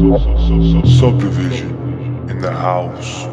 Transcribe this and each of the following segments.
SubDivizion in the house.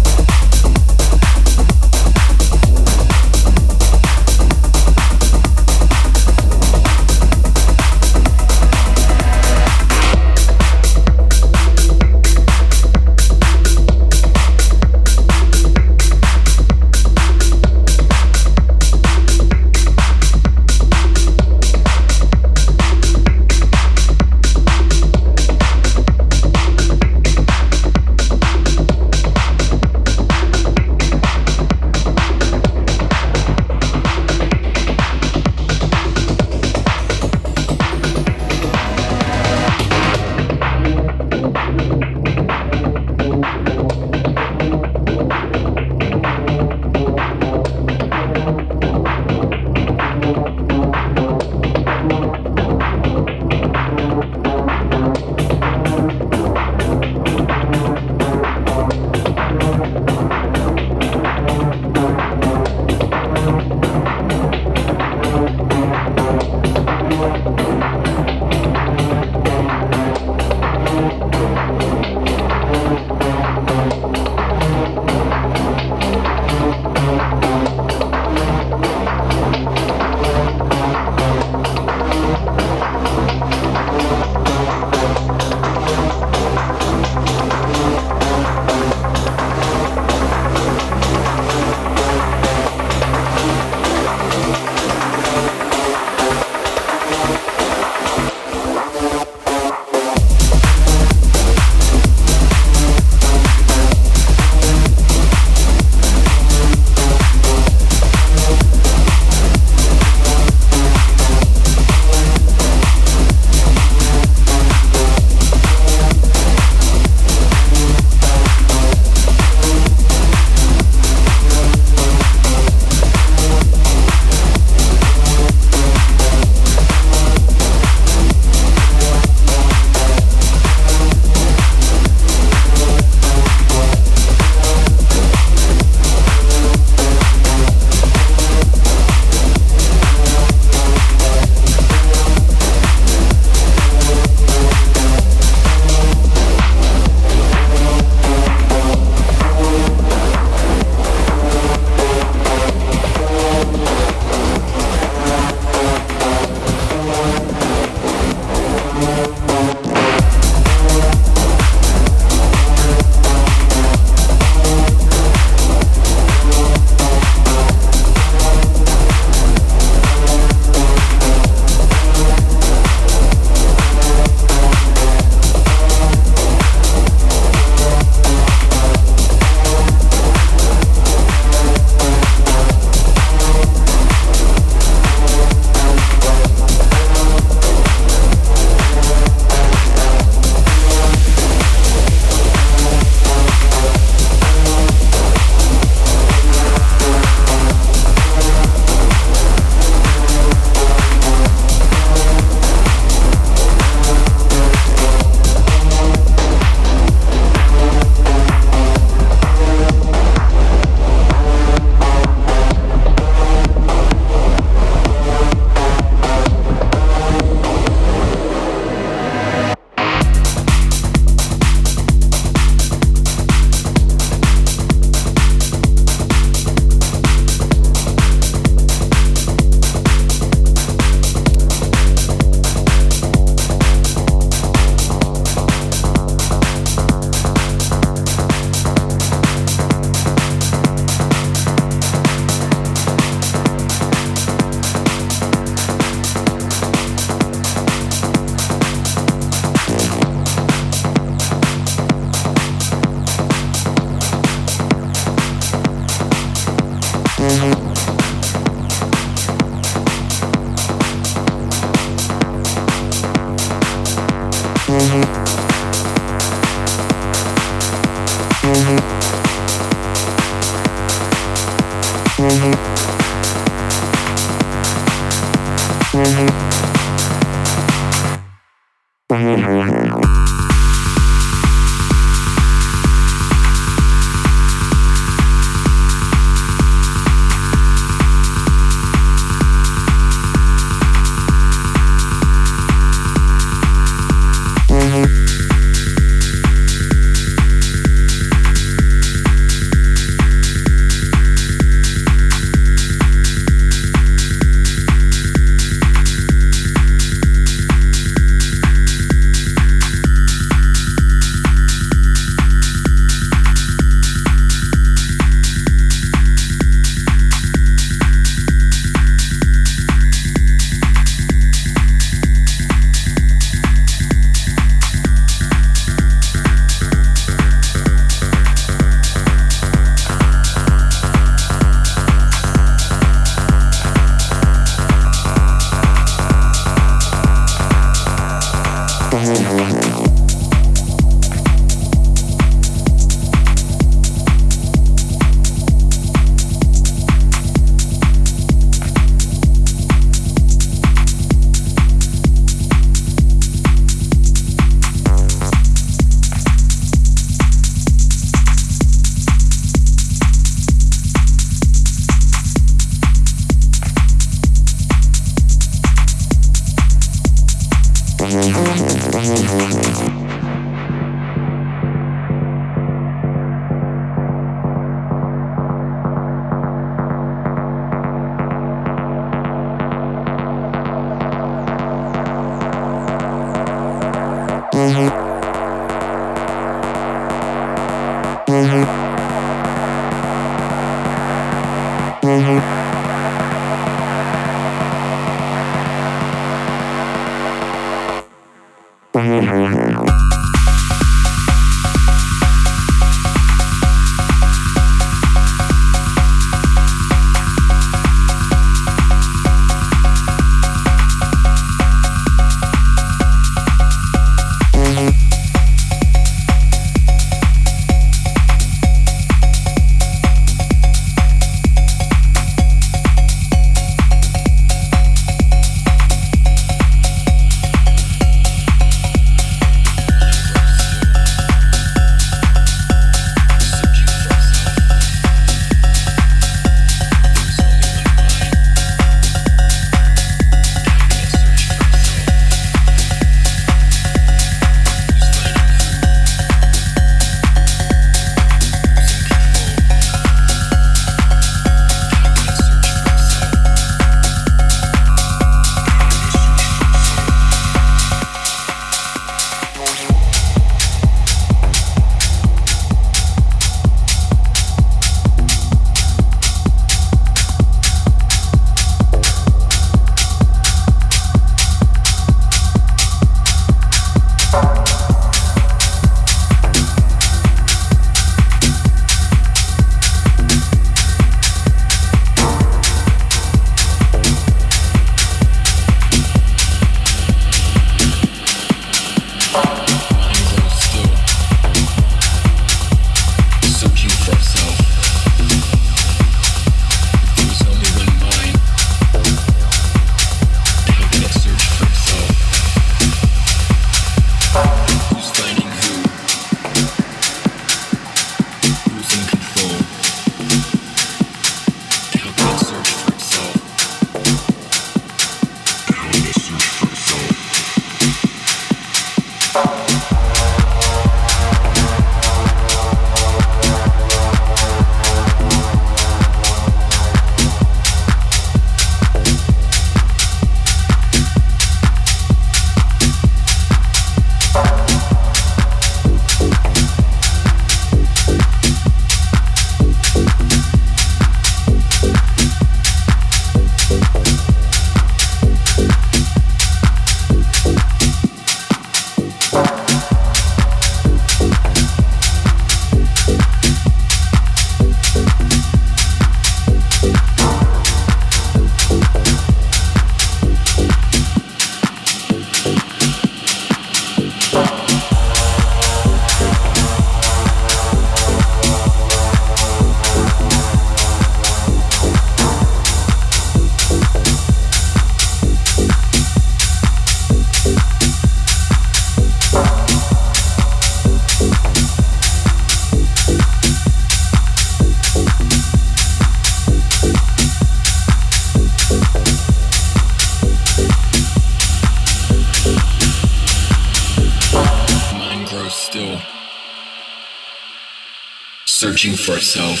Searching for itself.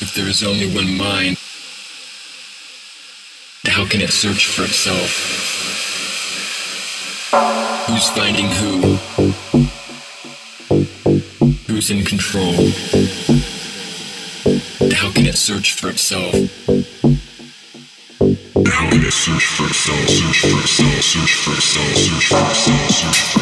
If there is only one mind, how can it search for itself? Who's finding who? Who's in control? How can it search for itself? How can it search for itself, search for itself, search for itself, search for itself, search for itself,